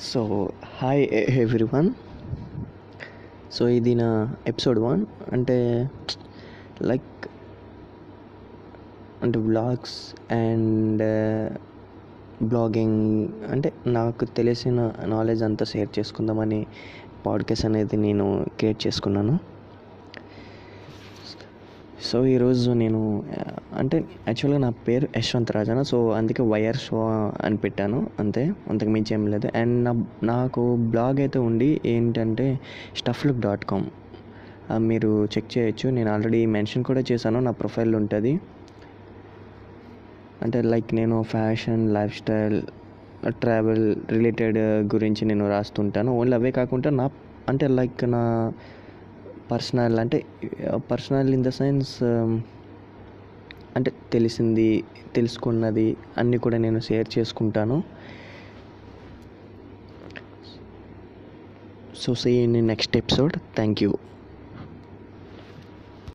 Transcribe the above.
So hi everyone so ఇది నా episode one అంటే లైక్ అంటే బ్లాగ్స్ అండ్ బ్లాగింగ్ అంటే నాకు తెలిసిన నాలెడ్జ్ అంతా షేర్ చేసుకుందామని పాడ్కాస్ట్ అనేది నేను క్రియేట్ చేసుకున్నాను. సో ఈరోజు నేను అంటే యాక్చువల్గా నా పేరు యశ్వంత్ రాజన సో అందుకే వైఆర్ షో అని పెట్టాను అంతే. అంతకు మించి ఏం లేదు. అండ్ నా నాకు బ్లాగ్ అయితే ఉండి ఏంటంటే స్టఫ్లుక్ డాట్ కామ్ మీరు చెక్ చేయొచ్చు. నేను ఆల్రెడీ మెన్షన్ కూడా చేశాను నా ప్రొఫైల్ ఉంటుంది. అంటే లైక్ నేను fashion lifestyle travel related గురించి నేను రాస్తుంటాను. ఓన్లీ అవే కాకుండా నా అంటే లైక్ నా పర్సనల్ అంటే పర్సనల్ ఇన్ ద సెన్స్ అంటే తెలిసింది తెలుసుకున్నది అన్నీ కూడా నేను షేర్ చేసుకుంటాను. So see in next episode thank you